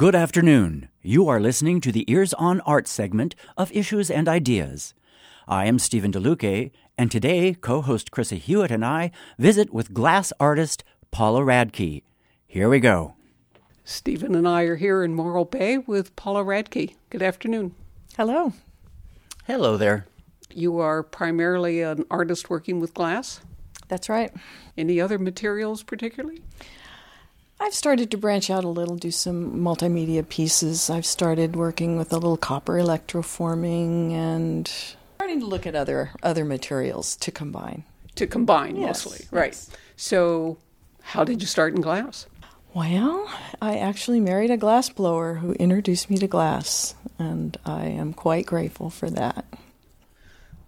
Good afternoon. You are listening to the Ears on Art segment of Issues and Ideas. I am Stephen DeLuque, and today co host Chrissy Hewitt and I visit with glass artist Paula Radke. Here we go. Stephen and I are here in Morro Bay with Paula Radke. Good afternoon. Hello. Hello there. You are primarily an artist working with glass. That's right. Any other materials particularly? I've started to branch out a little, do some multimedia pieces. I've started working with a little copper electroforming and starting to look at other other materials to combine. To combine Yes, mostly, right. So, how did you start in glass? Well, I actually married a glass blower who introduced me to glass, and I am quite grateful for that.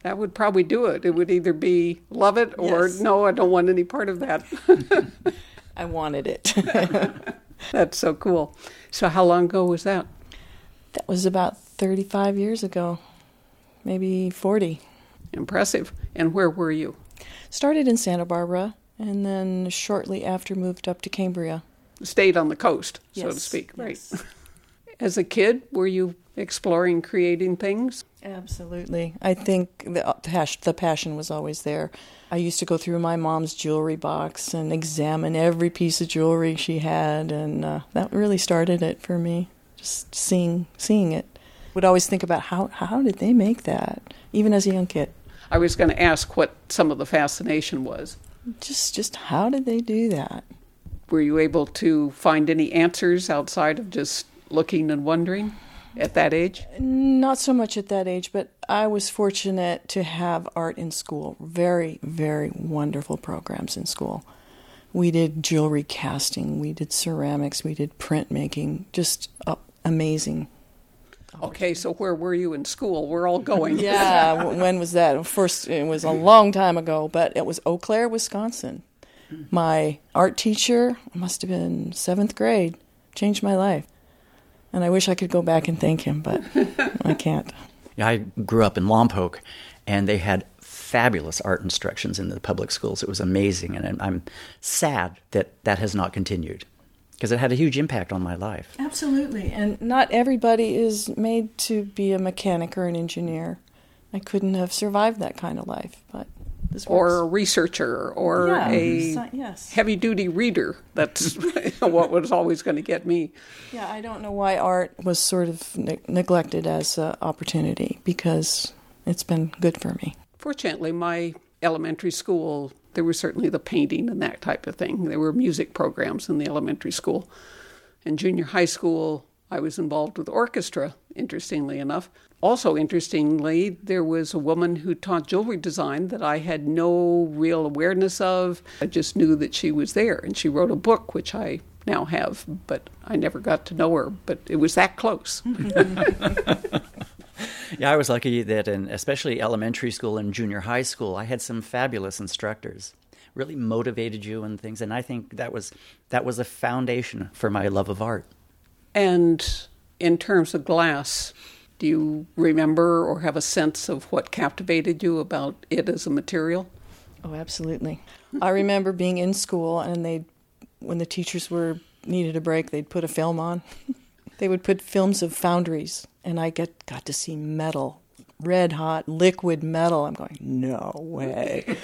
That would probably do it. It would either be love it or Yes. no, I don't want any part of that. I wanted it. That's so cool. So, how long ago was that? that was about 35 years ago, maybe 40. Impressive. And where were you? Started in Santa Barbara, and then shortly after moved up to Cambria. Stayed on the coast, so to speak, Yes, speak, right? As a kid, were you exploring creating things? Absolutely. I think the, uh, the passion was always there. I used to go through my mom's jewelry box and examine every piece of jewelry she had, and uh, that really started it for me. Just seeing seeing it. Would always think about how how did they make that, even as a young kid. I was going to ask what some of the fascination was. Just just how did they do that? Were you able to find any answers outside of just looking and wondering at that age? Not so much at that age, but I was fortunate to have art in school. Very, very wonderful programs in school. We did jewelry casting, we did ceramics, we did printmaking. Just uh, amazing. Okay, so where were you in school? We're all going. Yeah, when was that? First, it was a long time ago, but it was Eau Claire, Wisconsin. My art teacher must have been seventh grade, changed my life. And I wish I could go back and thank him, but I can't. Yeah, I grew up in Lompoc, and they had fabulous art instructions in the public schools. It was amazing, and I'm- I'm sad that that has not continued because it had a huge impact on my life. Absolutely. And not everybody is made to be a mechanic or an engineer. I couldn't have survived that kind of life, but this Or a researcher or Yeah, a yes. heavy duty reader. That's what was always going to get me. Yeah, I don't know why art was sort of ne- neglected as an opportunity because it's been good for me. Fortunately, my elementary school, there was certainly the painting and that type of thing. There were music programs in the elementary school. And junior high school, I was involved with orchestra, interestingly enough. Also, interestingly, there was a woman who taught jewelry design that I had no real awareness of. I just knew that she was there, and she wrote a book, which I now have, but I never got to know her. But it was that close. Yeah, I was lucky that in especially elementary school and junior high school, I had some fabulous instructors. Really motivated you and things, and I think that was that was a foundation for my love of art. And in terms of glass, do you remember or have a sense of what captivated you about it as a material? Oh, absolutely. I remember being in school and they when the teachers were needed a break, they'd put a film on. they would put films of foundries and I get got to see metal, red hot liquid metal. I'm going, "No way."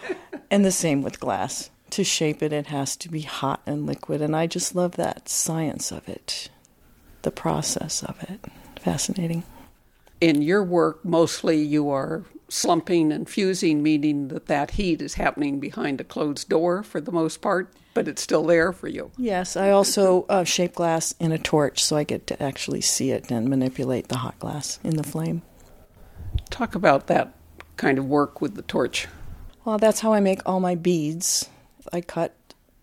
and the same with glass. To shape it, it has to be hot and liquid, and I just love that science of it, the process of it. Fascinating. In your work, mostly you are slumping and fusing, meaning that that heat is happening behind a closed door for the most part, but it's still there for you. Yes, I also uh, shape glass in a torch so I get to actually see it and manipulate the hot glass in the flame. Talk about that kind of work with the torch. Well, that's how I make all my beads. I cut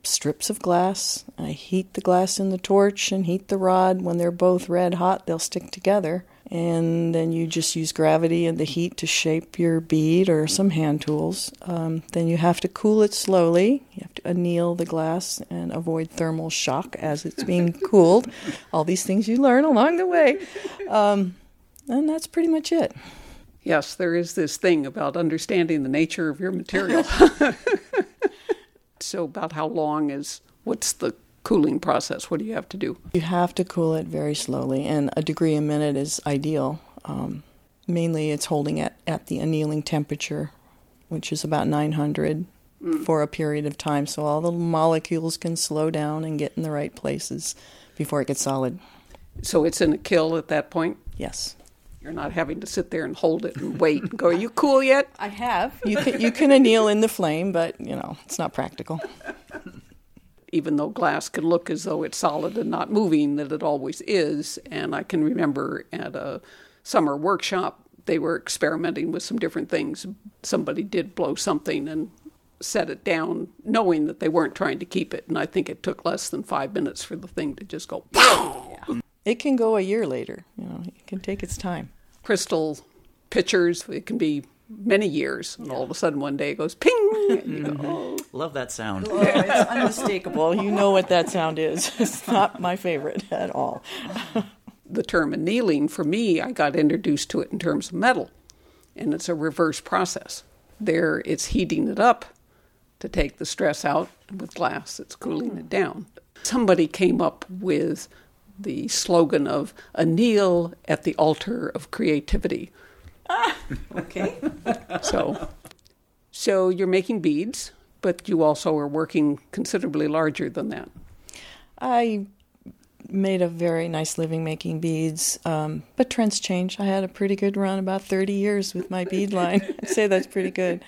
strips of glass, I heat the glass in the torch and heat the rod. When they're both red hot, they'll stick together. And then you just use gravity and the heat to shape your bead or some hand tools. Um, then you have to cool it slowly. You have to anneal the glass and avoid thermal shock as it's being cooled. All these things you learn along the way. Um, and that's pretty much it. Yes, there is this thing about understanding the nature of your material. so, about how long is what's the cooling process? What do you have to do? You have to cool it very slowly, and a degree a minute is ideal. Um, mainly, it's holding it at the annealing temperature, which is about 900 mm. for a period of time, so all the molecules can slow down and get in the right places before it gets solid. So it's in a kiln at that point? Yes. You're not having to sit there and hold it and wait and go, Are you cool yet? I have. You can, you can anneal in the flame, but, you know, it's not practical. Even though glass can look as though it's solid and not moving, that it always is. And I can remember at a summer workshop, they were experimenting with some different things. Somebody did blow something and set it down, knowing that they weren't trying to keep it. And I think it took less than five minutes for the thing to just go. Yeah. It can go a year later. You know, it can take its time. Crystal pitchers, it can be many years, and all of a sudden one day it goes ping. And you mm-hmm. go, oh. Love that sound. Oh, it's unmistakable. You know what that sound is. It's not my favorite at all. the term annealing, for me, I got introduced to it in terms of metal, and it's a reverse process. There, it's heating it up to take the stress out. With glass, it's cooling it hmm. down. Somebody came up with the slogan of anneal at the altar of creativity. Ah, okay. so, so you're making beads, but you also are working considerably larger than that. I made a very nice living making beads, um, but trends change. I had a pretty good run, about 30 years with my bead line. I'd say that's pretty good.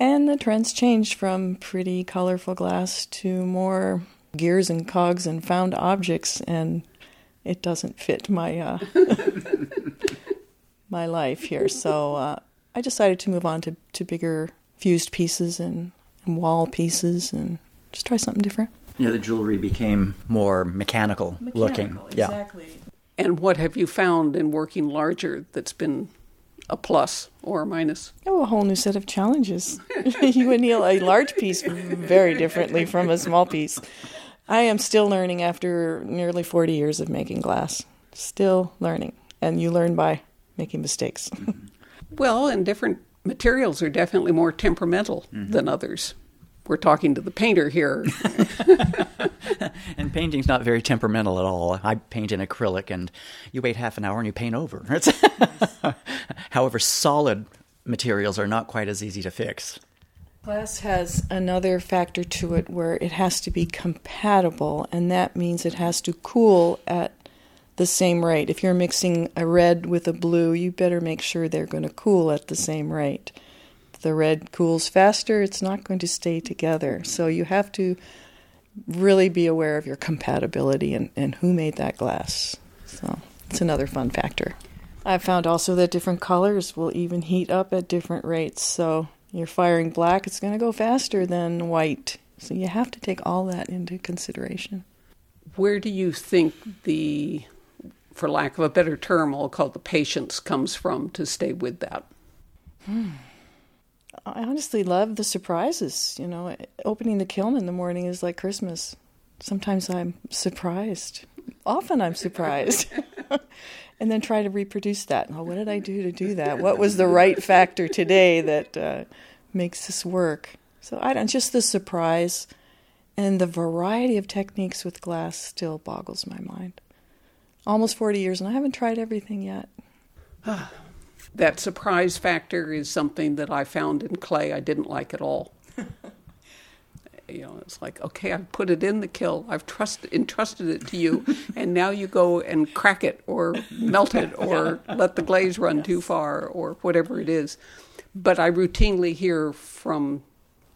And the trends changed from pretty colorful glass to more gears and cogs and found objects, and it doesn't fit my uh, my life here. So uh, I decided to move on to, to bigger fused pieces and, and wall pieces and just try something different. Yeah, the jewelry became more mechanical, mechanical looking. Exactly. Yeah. And what have you found in working larger that's been a plus or a minus? Oh, a whole new set of challenges. you anneal a large piece very differently from a small piece. I am still learning after nearly 40 years of making glass. Still learning. And you learn by making mistakes. well, and different materials are definitely more temperamental mm-hmm. than others we're talking to the painter here. and painting's not very temperamental at all. I paint in acrylic, and you wait half an hour and you paint over. However, solid materials are not quite as easy to fix. Glass has another factor to it where it has to be compatible, and that means it has to cool at the same rate. If you're mixing a red with a blue, you better make sure they're going to cool at the same rate If the red cools faster, it's not going to stay together. So you have to really be aware of your compatibility and, and who made that glass. So it's another fun factor. I've found also that different colors will even heat up at different rates. So you're firing black, it's going to go faster than white. So you have to take all that into consideration. Where do you think the, for lack of a better term, I'll call it the patience comes from to stay with that? Hmm. I honestly love the surprises. You know, opening the kiln in the morning is like Christmas. Sometimes I'm surprised. Often I'm surprised. and then try to reproduce that. Oh, what did I do to do that? What was the right factor today that uh, makes this work? So I don't just the surprise and the variety of techniques with glass still boggles my mind. Almost 40 years and I haven't tried everything yet. that surprise factor is something that I found in clay I didn't like at all. you know, it's like, okay, I've put it in the kiln, I've trusted, entrusted it to you, and now you go and crack it or melt it or let the glaze run yes. too far or whatever it is. But I routinely hear from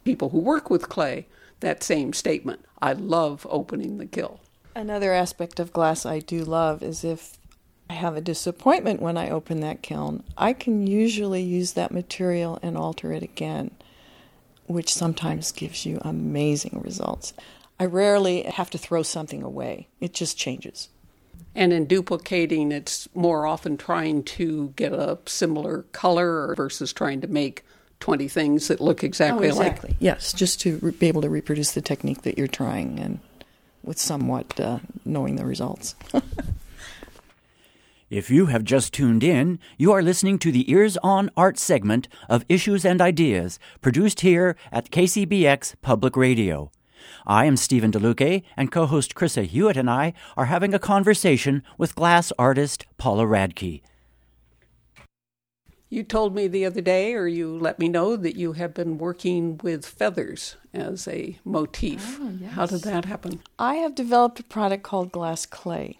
people who work with clay that same statement. I love opening the kiln. Another aspect of glass I do love is if I have a disappointment when I open that kiln, I can usually use that material and alter it again, which sometimes gives you amazing results. I rarely have to throw something away, it just changes. And in duplicating, it's more often trying to get a similar color versus trying to make 20 things that look exactly, oh, exactly. like. Yes, just to re- be able to reproduce the technique that you're trying and with somewhat uh, knowing the results. If you have just tuned in, you are listening to the Ears on Art segment of Issues and Ideas, produced here at KCBX Public Radio. I am Stephen DeLuque, and co host Chrissa Hewitt and I are having a conversation with glass artist Paula Radke. You told me the other day, or you let me know, that you have been working with feathers as a motif. Oh, yes. How did that happen? I have developed a product called glass clay.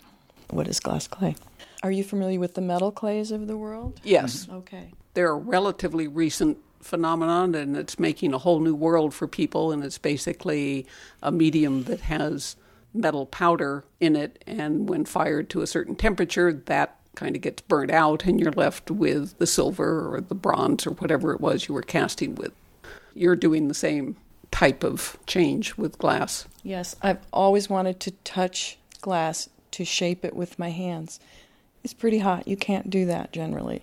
What is glass clay? Are you familiar with the metal clays of the world? Yes, mm-hmm. Okay. they're a relatively recent phenomenon, and it's making a whole new world for people. And it's basically a medium that has metal powder in it, and when fired to a certain temperature, that kind of gets burnt out, and you're left with the silver or the bronze or whatever it was you were casting with. You're doing the same type of change with glass. Yes, I've always wanted to touch glass to shape it with my hands. It's pretty hot. You can't do that generally.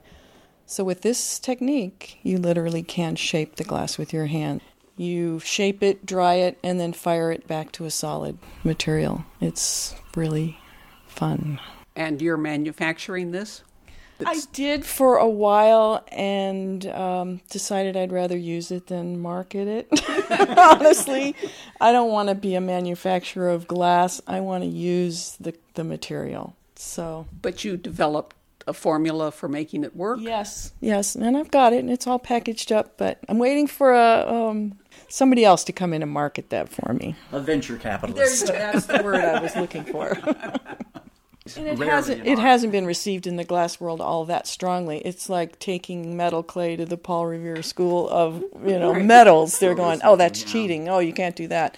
So, with this technique, you literally can shape the glass with your hand. You shape it, dry it, and then fire it back to a solid material. It's really fun. And you're manufacturing this? I did for a while and um, decided I'd rather use it than market it. Honestly, I don't want to be a manufacturer of glass. I want to use the, the material. So, But you developed a formula for making it work? yes, yes, and I've got it, and it's all packaged up. But I'm waiting for a um, somebody else to come in and market that for me. A venture capitalist. That's the word I was looking for. And it Rarely hasn't an it hasn't been received in the glass world all that strongly. It's like taking metal clay to the Paul Revere School of you know metals. They're going, oh, that's cheating. Oh, you can't do that.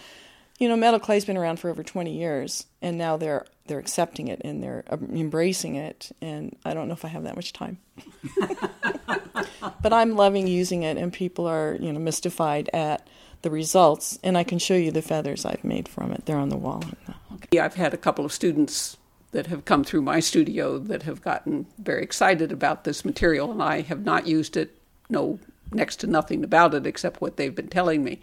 You know, metal clay's been around for over twenty years, and now they're they're accepting it and they're um, embracing it. And I don't know if I have that much time, but I'm loving using it, and people are you know mystified at the results. And I can show you the feathers I've made from it. They're on the wall. Yeah, I've had a couple of students that have come through my studio that have gotten very excited about this material, and I have not used it, know next to nothing about it except what they've been telling me.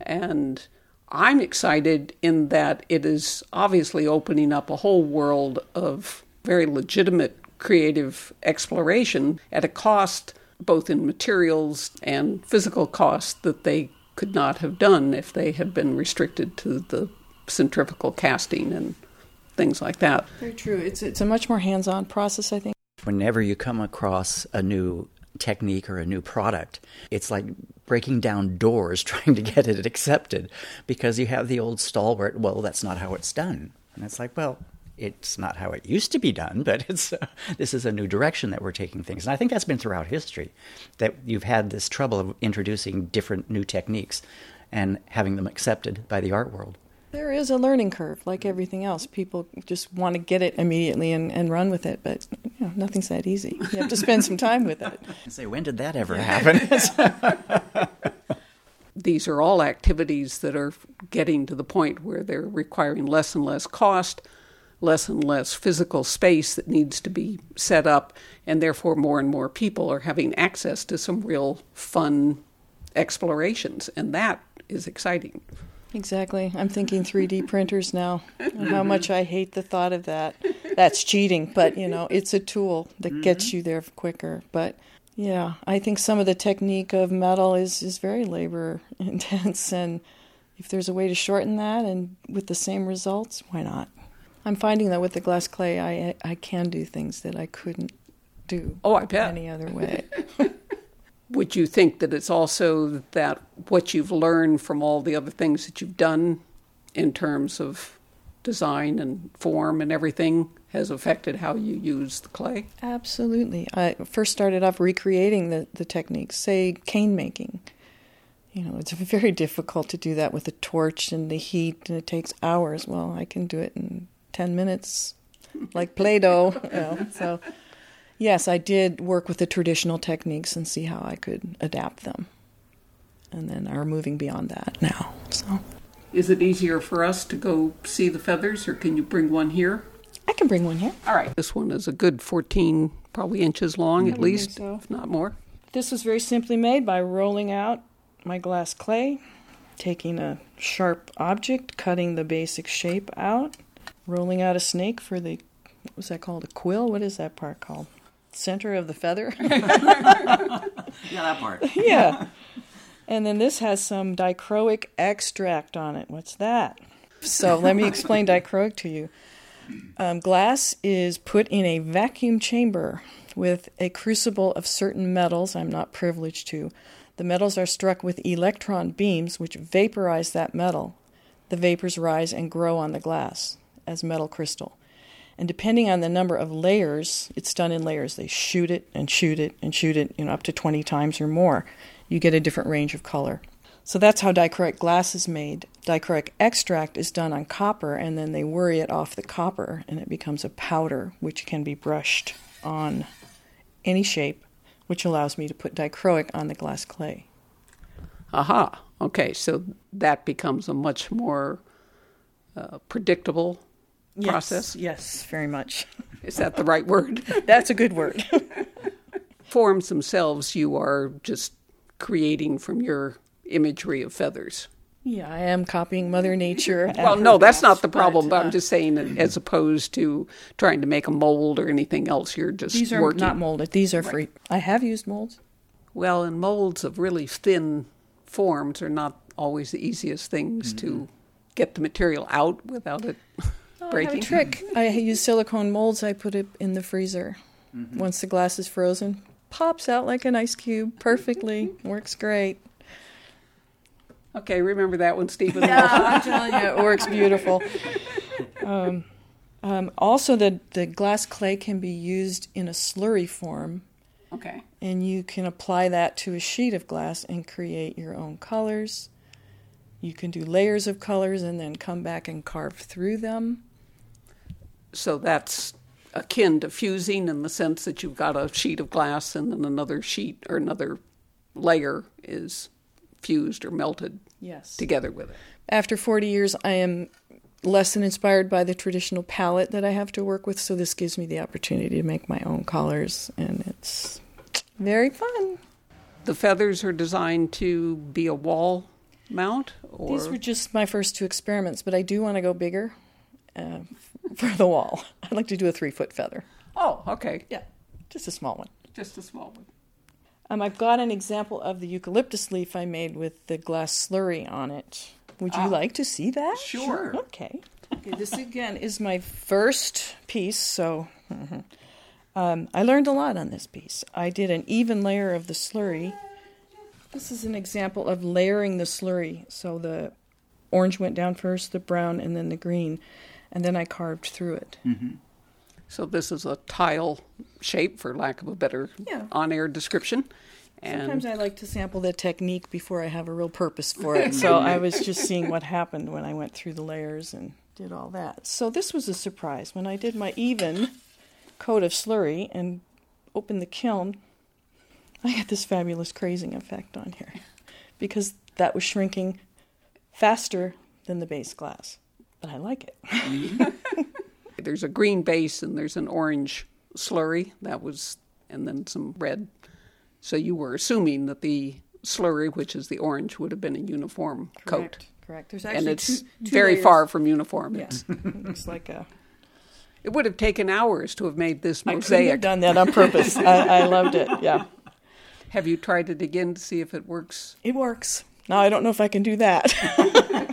And I'm excited in that it is obviously opening up a whole world of very legitimate creative exploration at a cost both in materials and physical cost that they could not have done if they had been restricted to the centrifugal casting and things like that. Very true. It's it's a much more hands-on process, I think. Whenever you come across a new technique or a new product, it's like breaking down doors trying to get it accepted because you have the old stalwart, well, that's not how it's done. And it's like, well, it's not how it used to be done, but it's uh, this is a new direction that we're taking things. And I think that's been throughout history that you've had this trouble of introducing different new techniques and having them accepted by the art world. There is a learning curve, like mm-hmm. everything else. People just want to get it immediately and, and run with it, but you know, nothing's that easy. You have to spend some time with it. And say, when did that ever happen? These are all activities that are getting to the point where they're requiring less and less cost, less and less physical space that needs to be set up, and therefore more and more people are having access to some real fun explorations, and that is exciting. Exactly. I'm thinking 3D printers now. how mm-hmm. much I hate the thought of that. That's cheating, but you know, it's a tool that mm-hmm. gets you there quicker. But yeah, I think some of the technique of metal is is very labor intense and if there's a way to shorten that and with the same results, why not? I'm finding that with the glass clay I I can do things that I couldn't do Oh, I bet. any other way. Would you think that it's also that what you've learned from all the other things that you've done in terms of design and form and everything has affected how you use the clay? Absolutely. I first started off recreating the, the techniques, say cane making. You know, it's very difficult to do that with a torch and the heat, and it takes hours. Well, I can do it in 10 minutes, like Play Doh. You know, so, yes, I did work with the traditional techniques and see how I could adapt them. And then are moving beyond that now. So, Is it easier for us to go see the feathers, or can you bring one here? I can bring one here. All right. This one is a good 14, probably inches long at least, so. if not more. This was very simply made by rolling out my glass clay, taking a sharp object, cutting the basic shape out, rolling out a snake for the what was that called? A quill? What is that part called? Center of the feather? yeah, that part. yeah. And then this has some dichroic extract on it. What's that? So let me explain dichroic to you. Um, glass is put in a vacuum chamber with a crucible of certain metals I'm not privileged to. The metals are struck with electron beams which vaporize that metal. The vapors rise and grow on the glass as metal crystal. And depending on the number of layers, it's done in layers. They shoot it and shoot it and shoot it, you know, up to 20 times or more. You get a different range of color. So that's how dichroic glass is made. Dichroic extract is done on copper, and then they worry it off the copper, and it becomes a powder which can be brushed on any shape, which allows me to put dichroic on the glass clay. Aha. Okay, so that becomes a much more uh, predictable Yes, process. Yes, very much. Is that the right word? That's a good word. Forms themselves, you are just creating from your imagery of feathers. yeah, I am copying Mother Nature. Well, no, that's not the problem. But uh, I'm just saying, that as opposed to trying to make a mold or anything else, you're just These are working. not molded. These are free. I have used molds. Well, and molds of really thin forms are not always the easiest things to get the material out without it I have breaking. a trick. I use silicone molds. I put it in the freezer. Once the glass is frozen, pops out like an ice cube perfectly. Works great. Okay, remember that one, Stephen. I'm telling you, it works beautiful. Um, um, also, the, the glass clay can be used in a slurry form, okay. and you can apply that to a sheet of glass and create your own colors. You can do layers of colors and then come back and carve through them. So that's akin to fusing in the sense that you've got a sheet of glass and then another sheet or another layer is fused or melted Yes. together with it. After 40 years, I am less than inspired by the traditional palette that I have to work with, so this gives me the opportunity to make my own colors, and it's very fun. The feathers are designed to be a wall mount, or These were just my first two experiments, but I do want to go bigger uh, for the wall. I'd like to do a three foot feather. oh, okay, Yeah, just a small one. just a small one. Um, I've got an example of the eucalyptus leaf I made with the glass slurry on it. Would you like to see that? Sure. Okay. Okay, this again is my first piece, so um, I learned a lot on this piece. I did an even layer of the slurry. This is an example of layering the slurry. So the orange went down first, the brown, and then the green, and then I carved through it. Mm-hmm. So this is a tile shape, for lack of a better Yeah. on-air description. And Sometimes I like to sample the technique before I have a real purpose for it. So I was just seeing what happened when I went through the layers and did all that. So this was a surprise. When I did my even coat of slurry and opened the kiln, I had this fabulous crazing effect on here because that was shrinking faster than the base glass. But I like it. there's a green base and there's an orange slurry that was, and then some red. So you were assuming that the slurry, which is the orange, would have been a uniform coat, Correct. Correct. There's and actually it's two, two very layers. far from uniform. Yeah. It's, like a it would have taken hours to have made this mosaic. I have done that on purpose. I, I loved it. Yeah. Have you tried it again to see if it works? It works. Now I don't know if I can do that.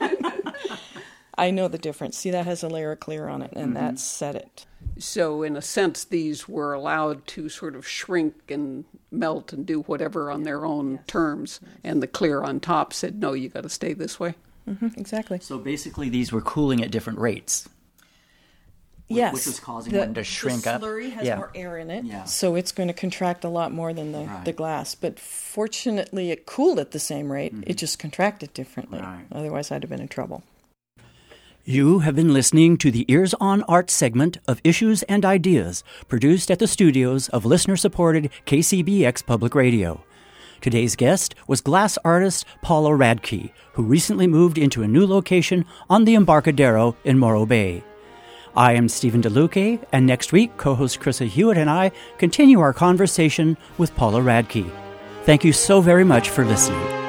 I know the difference. See, that has a layer of clear on it, and that set it. So, in a sense, these were allowed to sort of shrink and melt and do whatever on their own terms. And the clear on top said, no, you got to stay this way. hmm exactly. So basically, these were cooling at different rates. Yes. which was causing the, them to shrink the up. slurry has Yeah. more air in it, Yeah. so it's going to contract a lot more than the, Right. the glass. But fortunately, it cooled at the same rate. It just contracted differently. Mm-hmm. Right. Otherwise, I'd have been in trouble. You have been listening to the Ears on Art segment of Issues and Ideas, produced at the studios of listener supported KCBX Public Radio. Today's guest was glass artist Paula Radke, who recently moved into a new location on the Embarcadero in Morro Bay. I am Stephen DeLuque, and next week, co host Chrissa Hewitt and I continue our conversation with Paula Radke. Thank you so very much for listening.